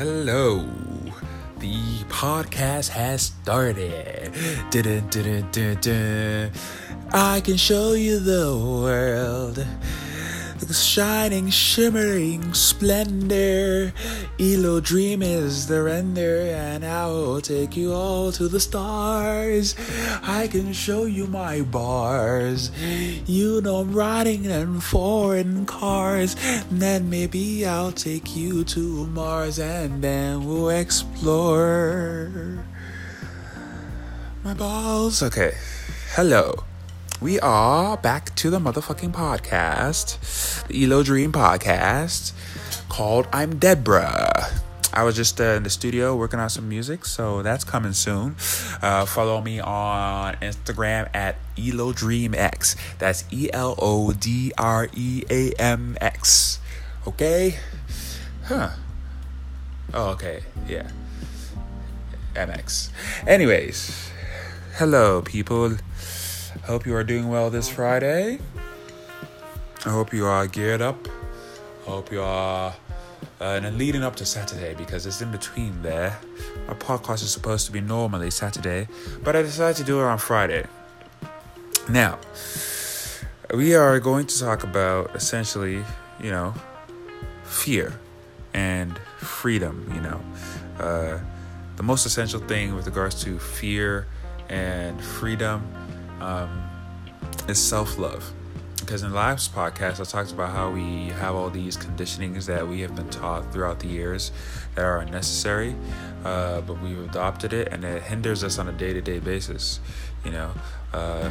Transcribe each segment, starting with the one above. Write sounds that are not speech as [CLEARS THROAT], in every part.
Hello. The podcast has started. I can show you the world. The shining, shimmering splendor. Elo Dream is the render, and I will take you all to the stars. I can show you my bars. You know I'm riding in foreign cars. And then maybe I'll take you to Mars, and then we'll explore. My balls. Okay. Hello. We are back to the motherfucking podcast, the Elo Dream podcast, called I'm Deborah. I was just uh, in the studio working on some music, so that's coming soon. Uh, follow me on Instagram at Elo Dream X. That's E L O D R E A M X. Okay? Huh. Oh, okay. Yeah. MX. Anyways, hello, people. Hope you are doing well this Friday. I hope you are geared up. I hope you are. Uh, and leading up to Saturday because it's in between there. My podcast is supposed to be normally Saturday, but I decided to do it on Friday. Now, we are going to talk about essentially, you know, fear and freedom, you know. Uh, the most essential thing with regards to fear and freedom um, is self love. Because in last podcast, I talked about how we have all these conditionings that we have been taught throughout the years that are unnecessary, uh, but we've adopted it and it hinders us on a day to day basis. You know, uh,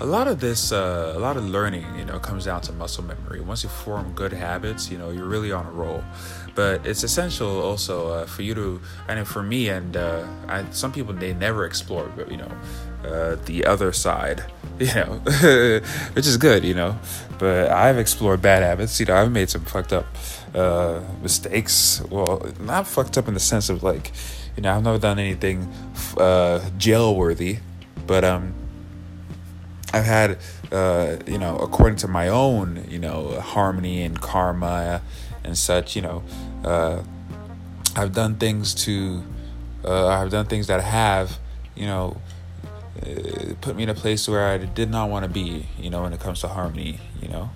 a lot of this, uh, a lot of learning, you know, comes down to muscle memory. Once you form good habits, you know, you're really on a roll. But it's essential also uh, for you to, and for me, and uh, I, some people they never explore, but you know, uh, the other side, [LAUGHS] you know, [LAUGHS] which is good, you know. But I've explored bad habits. You know, I've made some fucked up uh, mistakes. Well, not fucked up in the sense of like, you know, I've never done anything uh, jail worthy, but um I've had, uh, you know, according to my own, you know, harmony and karma and such, you know, uh, I've done things to, uh, I've done things that have, you know, uh, put me in a place where I did not want to be, you know, when it comes to harmony, you know,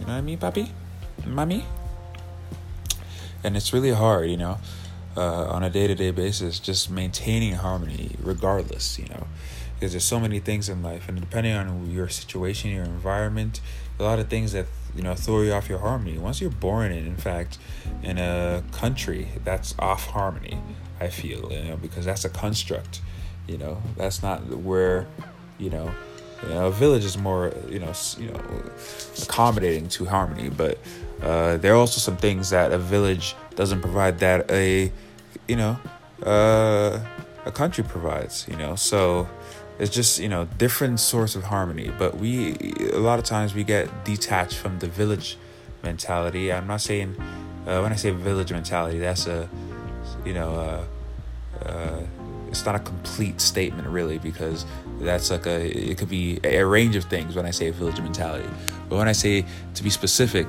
you know what I mean, papi, mommy, and it's really hard, you know, uh, on a day to day basis, just maintaining harmony, regardless, you know? Because there's so many things in life and depending on your situation your environment a lot of things that you know throw you off your harmony. Once you're born in in fact in a country that's off harmony i feel you know because that's a construct you know that's not where you know you know a village is more you know you know accommodating to harmony but uh, there are also some things that a village doesn't provide that a you know uh, a country provides you know? So it's just you know different source of harmony but we a lot of times we get detached from the village mentality. I'm not saying uh, when i say village mentality that's a you know uh, uh, it's not a complete statement really because that's like a it could be a range of things when i say village mentality but when i say to be specific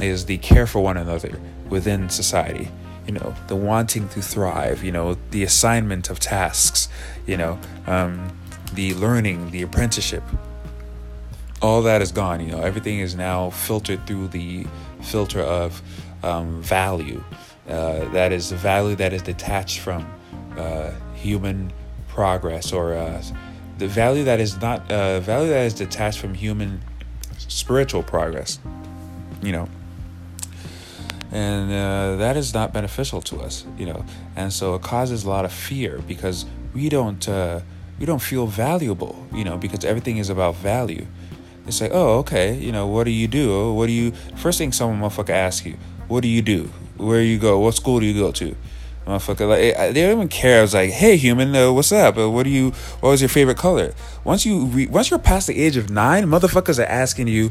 is the care for one another within society you know the wanting to thrive you know the assignment of tasks you know um, the learning, the apprenticeship, all that is gone. You know, everything is now filtered through the filter of um, value. Uh, that is the value that is detached from uh, human progress, or uh, the value that is not uh, value that is detached from human spiritual progress. You know, and uh, that is not beneficial to us. You know, and so it causes a lot of fear because we don't uh, we don't feel valuable, you know, because everything is about value. It's like, oh, okay, you know, what do you do? What do you? First thing someone motherfucker asks you, what do you do? Where you go? What school do you go to? Motherfucker, like they don't even care. I was like, hey, human, uh, what's up? Uh, what do you? What was your favorite color? Once you re- once you're past the age of nine, motherfuckers are asking you,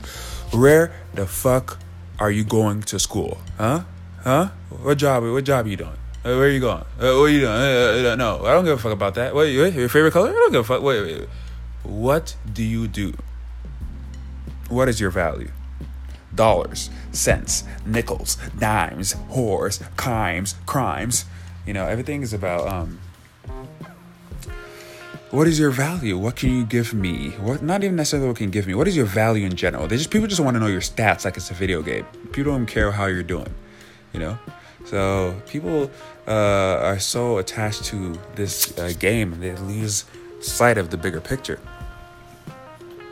where the fuck are you going to school? Huh? Huh? What job? What job are you doing? where are you going? Uh, what are you doing? Uh, uh, no, I don't give a fuck about that. What your favorite color? I don't give a fuck. Wait, wait, wait. What do you do? What is your value? dollars, cents, nickels, dimes, whores, crimes, crimes. You know, everything is about um, what is your value? What can you give me? What not even necessarily what can you give me. What is your value in general? They just people just want to know your stats like it's a video game. People don't care how you're doing, you know. So people uh, are so attached to this uh, game they lose sight of the bigger picture.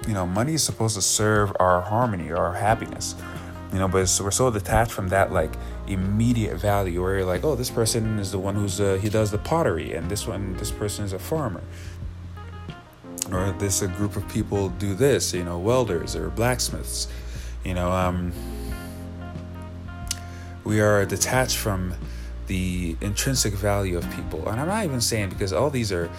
You know, money is supposed to serve our harmony, our happiness. You know, but we're so detached from that like immediate value where you're like, oh, this person is the one who's uh, he does the pottery, and this one, this person is a farmer. Or this a group of people do this you know welders or blacksmiths. You know um, we are detached from the intrinsic value of people. And i'm not even saying because all these are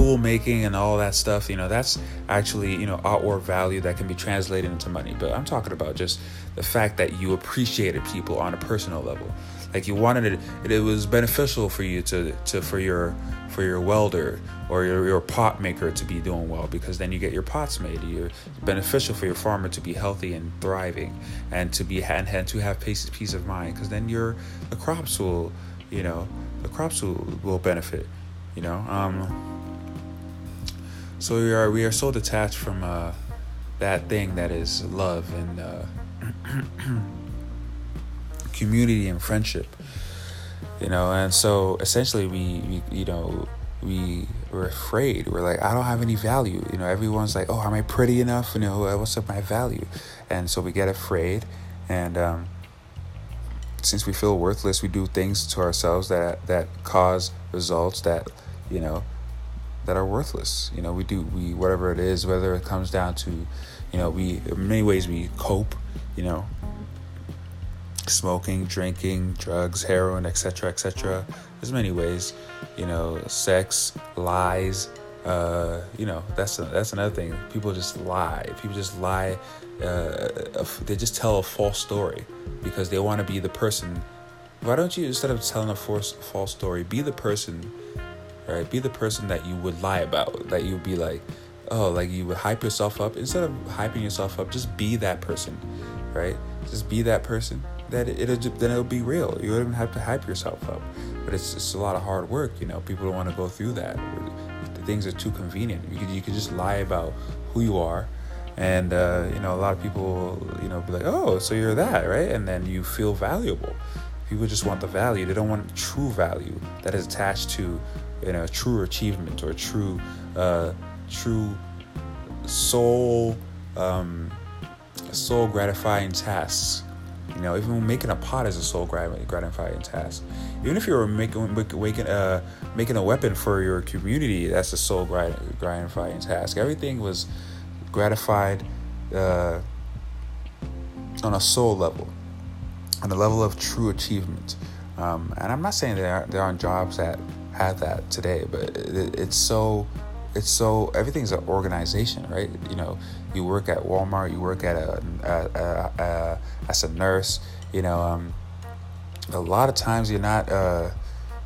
tool making and all that stuff you know that's actually you know outward value that can be translated into money. But i'm talking about just the fact that you appreciated people on a personal level. Like you wanted it it was beneficial for you to to for your for your welder or your, your pot maker to be doing well because then you get your pots made. You're beneficial for your farmer to be healthy and thriving and to be and, and to have peace, peace of mind because then your the crops will you know the crops will, will benefit you know? Um so we are we are so detached from uh that thing that is love and uh [CLEARS THROAT] community and friendship you know? And so essentially we, we you know we were afraid. We're like i don't have any value. You know everyone's like oh am i pretty enough? You know what's up my value? And so we get afraid and um, since we feel worthless we do things to ourselves that that cause results that you know that are worthless you know we do we whatever it is whether it comes down to you know we in many ways we cope you know smoking, drinking, drugs, heroin, etc., etc. There's many ways, you know, sex, lies. Uh, you know, that's a, that's another thing. People just lie. People just lie. Uh, they just tell a false story because they want to be the person. Why don't you instead of telling a false false story, be the person, right? Be the person that you would lie about. That you would be like, oh, like you would hype yourself up instead of hyping yourself up. Just be that person, right? Just be that person that it, will then it'll be real. You don't even have to hype yourself up. But it's it's a lot of hard work. You know, people don't want to go through that. The things are too convenient. You could you could just lie about who you are, and uh, you know a lot of people you know be like, oh, so you're that, right? And then you feel valuable. People just want the value. They don't want true value that is attached to you know true achievement or true uh, true soul um, soul gratifying tasks you know, even making a pot is a soul gratifying task. Even if you're making making uh, making a weapon for your community, that's a soul gratifying task. Everything was gratified uh, on a soul level, on a level of true achievement. Um, and I'm not saying there aren't, there aren't jobs that have that today, but it, it's so it's so everything's an organization, right? You know, you work at Walmart, you work at a, a, a, a as a nurse. You know, um, a lot of times you're not uh,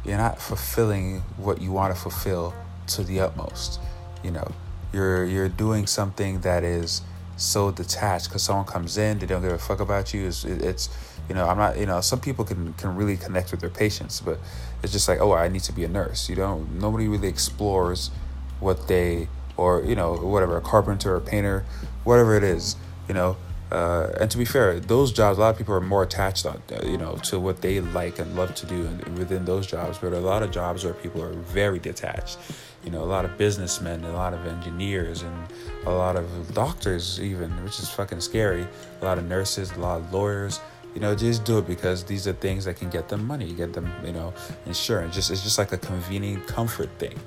you're not fulfilling what you want to fulfill to the utmost. You know, you're you're doing something that is so detached because someone comes in, they don't give a fuck about you. It's, it's you know, I'm not, you know, some people can, can really connect with their patients, but it's just like, oh, I need to be a nurse. You know, nobody really explores what they or you know whatever a carpenter or painter whatever it is you know uh, and to be fair those jobs a lot of people are more attached on uh, you know to what they like and love to do within those jobs but a lot of jobs where people are very detached you know a lot of businessmen a lot of engineers and a lot of doctors even which is fucking scary a lot of nurses a lot of lawyers you know just do it because these are things that can get them money get them you know insurance just it's just like a convenient comfort thing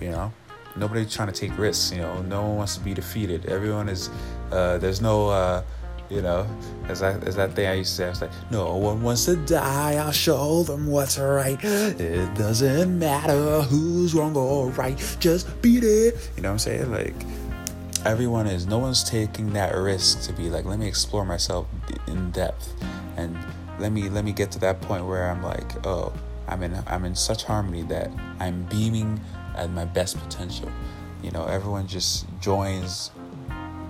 you know nobody's trying to take risks. You know, no one wants to be defeated. Everyone is. Uh, there's no. Uh, you know, as that as that thing I used to say, I was like, no one wants to die. I'll show them what's right. It doesn't matter who's wrong or right. Just beat it. You know what I'm saying? Like, everyone is. No one's taking that risk to be like, let me explore myself in depth, and let me let me get to that point where I'm like, oh, I'm in I'm in such harmony that I'm beaming at my best potential. You know, everyone just joins,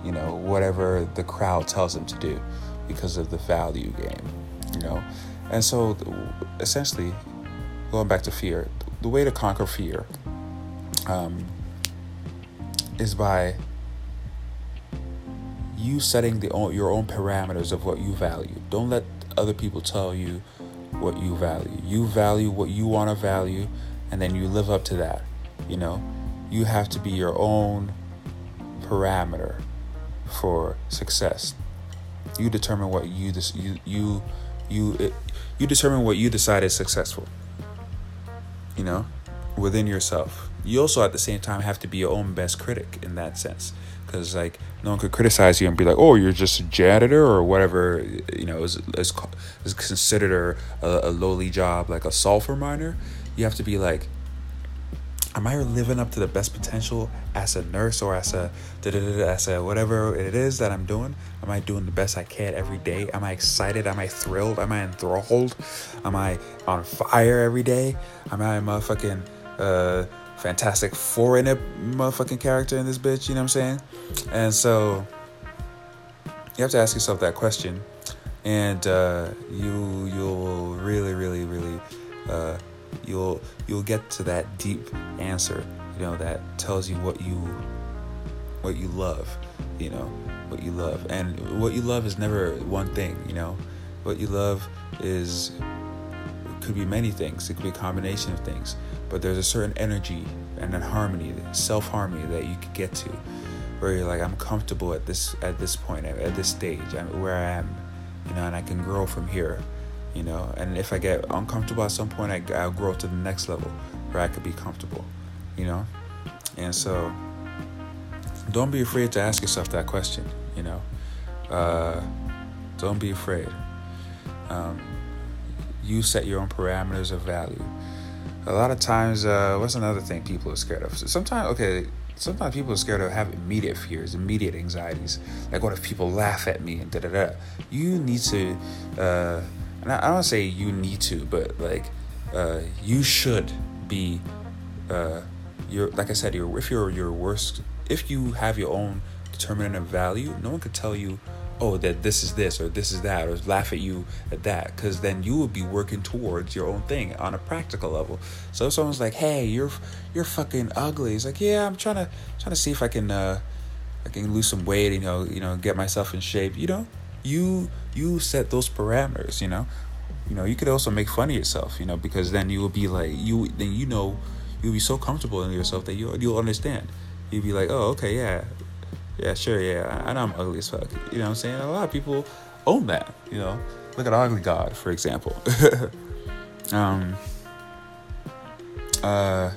you know, whatever the crowd tells them to do. because of the value game, you know. And so, essentially, going back to fear, the way to conquer fear um, is by you setting the own, your own parameters of what you value. Don't let other people tell you what you value. You value what you want to value, and then you live up to that. You know, you have to be your own parameter for success. You determine what you you you you it, you determine what you decide is successful. You know, within yourself. You also at the same time have to be your own best critic in that sense because like no one could criticize you and be like oh you're just a janitor or whatever you know is, is, is considered a, a lowly job like a sulfur miner you have to be like am I living up to the best potential as a nurse or as a as a whatever it is that I'm doing? Am I doing the best I can every day? Am I excited? Am I thrilled? Am I enthralled? Am I on fire every day? Am I a motherfucking uh, fantastic foreigner motherfucking character in this bitch? You know what I'm saying? And so you have to ask yourself that question, and uh, you you'll really really really. Uh, you'll you'll get to that deep answer you know that tells you what you what you love you know what you love. And what you love is never one thing you know. What you love is could be many things. It could be a combination of things. But there's a certain energy and a harmony self harmony that you could get to where you're like i'm comfortable at this at this point at this stage where i am you know and i can grow from here you know? And if i get uncomfortable at some point I, i'll grow to the next level where i could be comfortable you know? And so don't be afraid to ask yourself that question you know? Uh, don't be afraid. Um, you set your own parameters of value. A lot of times uh, what's another thing people are scared of? Sometimes okay sometimes people are scared of have immediate fears immediate anxieties like what if people laugh at me and da da da. You need to uh, and I, I don't say you need to, but like uh, you should be uh, your like I said, your if you're your worst, if you have your own determinant of value, no one could tell you, oh, that this is this or this is that, or laugh at you at that, because then you will be working towards your own thing on a practical level. So if someone's like, hey, you're you're fucking ugly, it's like, yeah, I'm trying to trying to see if I can uh, I can lose some weight, you know, you know, get myself in shape, you know you you set those parameters you know? You know you could also make fun of yourself you know because then you will be like you then you know you'll be so comfortable in yourself that you you'll understand. You'll be like oh okay yeah. Yeah sure yeah. I know I'm ugly as fuck. You know what I'm saying? A lot of people own that you know? Look at ugly god for example. [LAUGHS] Um uh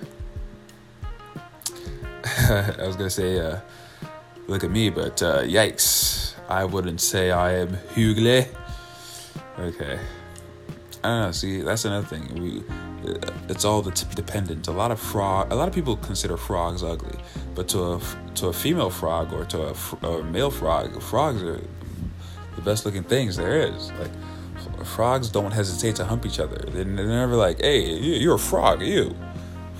[LAUGHS] I was gonna say uh look at me but uh yikes I wouldn't say I am Hughley. Okay. I don't know. See, that's another thing. We, uh, it's all the t- dependent. A lot of frog. A lot of people consider frogs ugly, but to a to a female frog or to a, a male frog, frogs are the best looking things there is. Like frogs don't hesitate to hump each other. They're never like, "Hey, you're a frog, you."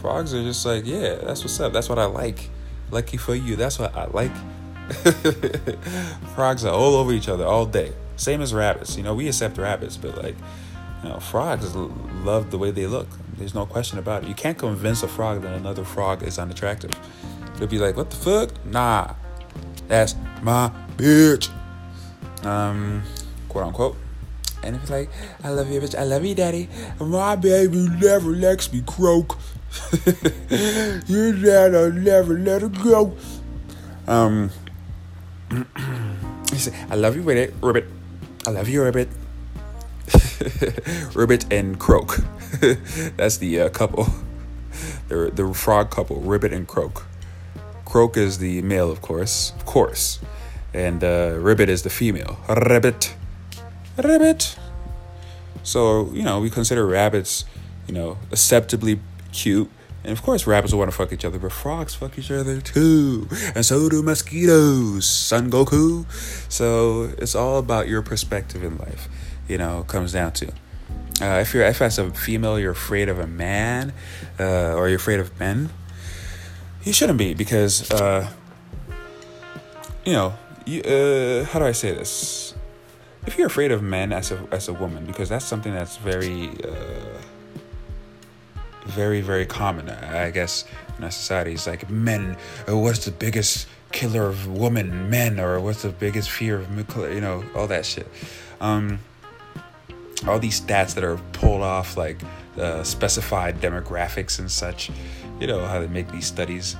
Frogs are just like, "Yeah, that's what's up. That's what I like. Lucky for you. That's what I like." [LAUGHS] frogs are all over each other all day. Same as rabbits. You know, we accept rabbits, but like, you know, frogs love the way they look. There's no question about it. You can't convince a frog that another frog is unattractive. They'll be like, what the fuck? Nah, that's my bitch. Um, quote unquote. And it's like, I love you, bitch. I love you, daddy. My baby never lets me croak. Your dad, I never let her go. Um, [CLEARS THROAT] he said, I love you Ribbit. I love you, Ribbit. [LAUGHS] Ribbit and Croak. [LAUGHS] That's the uh, couple. [LAUGHS] The, the frog couple, Ribbit and Croak. Croak is the male, of course. Of course. And uh, Ribbit is the female. Ribbit. Ribbit. So, you know, we consider rabbits, you know, acceptably cute and of course, rabbits will want to fuck each other, but frogs fuck each other too. And so do mosquitoes, Son Goku. So it's all about your perspective in life, you know, comes down to. Uh, if you're if as a female you're afraid of a man, uh, or you're afraid of men, you shouldn't be because uh, you know, you, uh, how do I say this? if you're afraid of men as a as a woman, because that's something that's very, uh, very very common, I guess, in our society. It's like men. Uh, what's the biggest killer of women, men, or what's the biggest fear of you know all that shit. Um, all these stats that are pulled off like uh, specified demographics and such. You know how they make these studies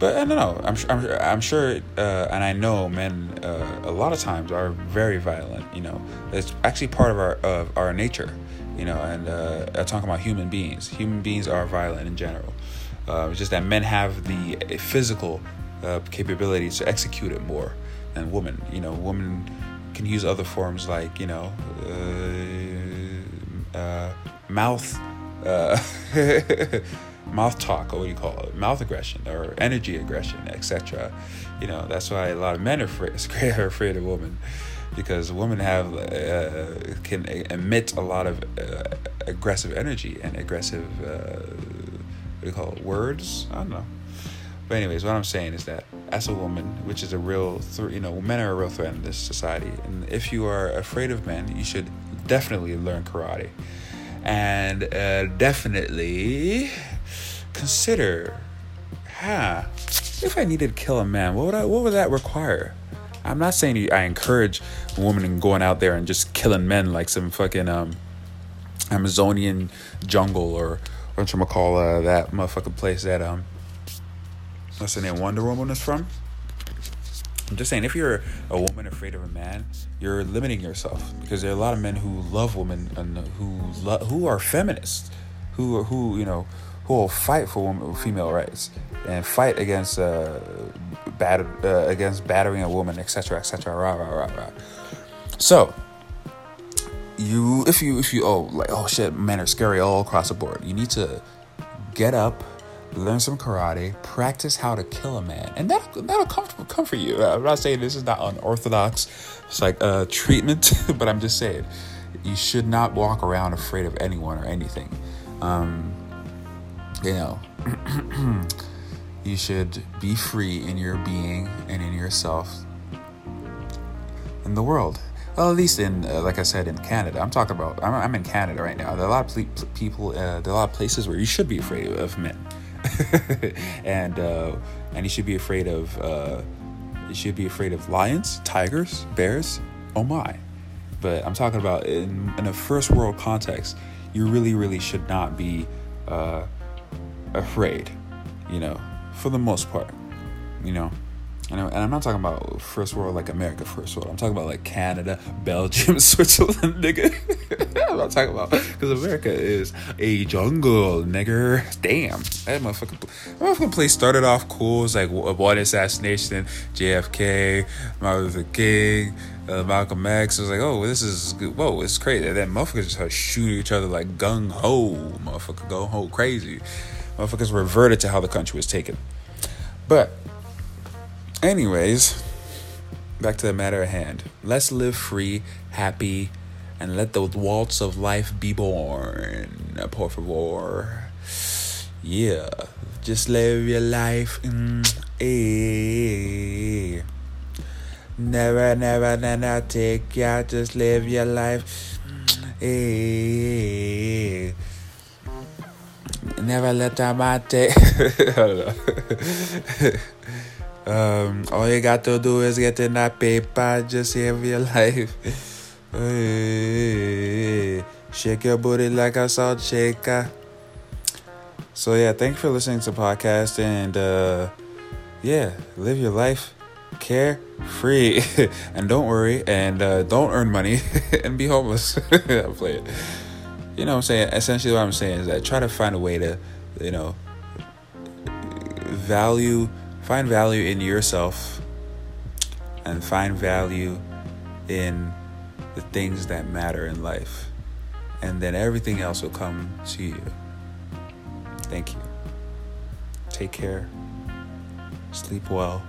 but I don't know. I'm I'm, I'm sure, uh, and I know men uh, a lot of times are very violent. You know, it's actually part of our of our nature. You know, and uh, I'm talking about human beings. Human beings are violent in general. Uh, it's just that men have the physical uh, capabilities to execute it more than women. You know, women can use other forms like you know, uh, mouth. [LAUGHS] mouth talk, or what do you call it, mouth aggression or energy aggression, etc. You know, that's why a lot of men are afraid, [LAUGHS] are afraid of women because women have uh, can emit a lot of uh, aggressive energy and aggressive uh, what do you call it words? I don't know. But anyways what i'm saying is that as a woman which is a real th- you know men are a real threat in this society and if you are afraid of men you should definitely learn karate. And uh, definitely consider, huh, if I needed to kill a man, what would I, what would that require? I'm not saying I encourage women going out there and just killing men like some fucking um, Amazonian jungle or what you uh, that motherfucking place that um, what's the name Wonder Woman is from. I'm just saying, if you're a woman afraid of a man, you're limiting yourself because there are a lot of men who love women and who lo- who are feminists, who who you know who will fight for women, female rights and fight against uh, bad uh, against battering a woman, etc., etc. Rah, rah, rah, rah. So you, if you, if you, oh, like, oh shit, men are scary all across the board. You need to get up, learn some karate, practice how to kill a man, and that that'll come for you. I'm not saying this is not unorthodox. It's like a treatment, [LAUGHS] but I'm just saying you should not walk around afraid of anyone or anything. Um, you know, you should be free in your being and in yourself in the world. Well, at least in, uh, like I said, in Canada. I'm talking about, I'm, I'm in Canada right now. There are a lot of people, uh, there are a lot of places where you should be afraid of men. [LAUGHS] and, uh, and you should be afraid of, uh, you should be afraid of lions, tigers, bears. Oh my. But I'm talking about in, in a first world context, you really, really should not be, uh, afraid, you know, for the most part, you know. And, I, am not talking about first world like America first world. I'm talking about like Canada, [LAUGHS] Belgium, [LAUGHS] Switzerland, nigga. [LAUGHS] I'm not talking about because America is a jungle, nigga. Damn, that motherfucking, motherfucking place started off cool. It's like one assassination, JFK, Martin Luther King, uh, Malcolm X. It was like, oh, this is good. whoa, it's crazy. Then motherfuckers just start shooting each other like gung ho, motherfucker, go ho crazy motherfuckers reverted to how the country was taken. But, anyways, back to the matter at hand. Let's live free, happy, and let the waltz of life be born. Por favor. Yeah. Just live your life. Mm, eh. Never, never, never take ya. Just live your life. Mm, eh. Never let that don't know. um, all you got to do is get in that paper, just save your [LAUGHS] life. Shake your booty like a salt shaker. So yeah, thanks for listening to the podcast and uh, yeah, live your life care free [LAUGHS] and don't worry and uh, don't earn money [LAUGHS] and be homeless. play it you know what I'm saying? Essentially, what I'm saying is that try to find a way to, you know, value, find value in yourself and find value in the things that matter in life. And then everything else will come to you. Thank you. Take care. Sleep well.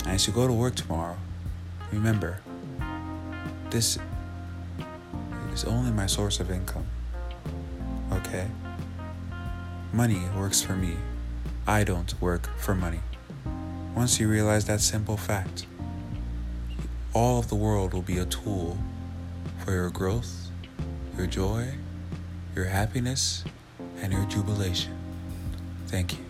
And as you go to work tomorrow, remember this is only my source of income. Okay? Money works for me. I don't work for money. Once you realize that simple fact, all of the world will be a tool for your growth, your joy, your happiness, and your jubilation. Thank you.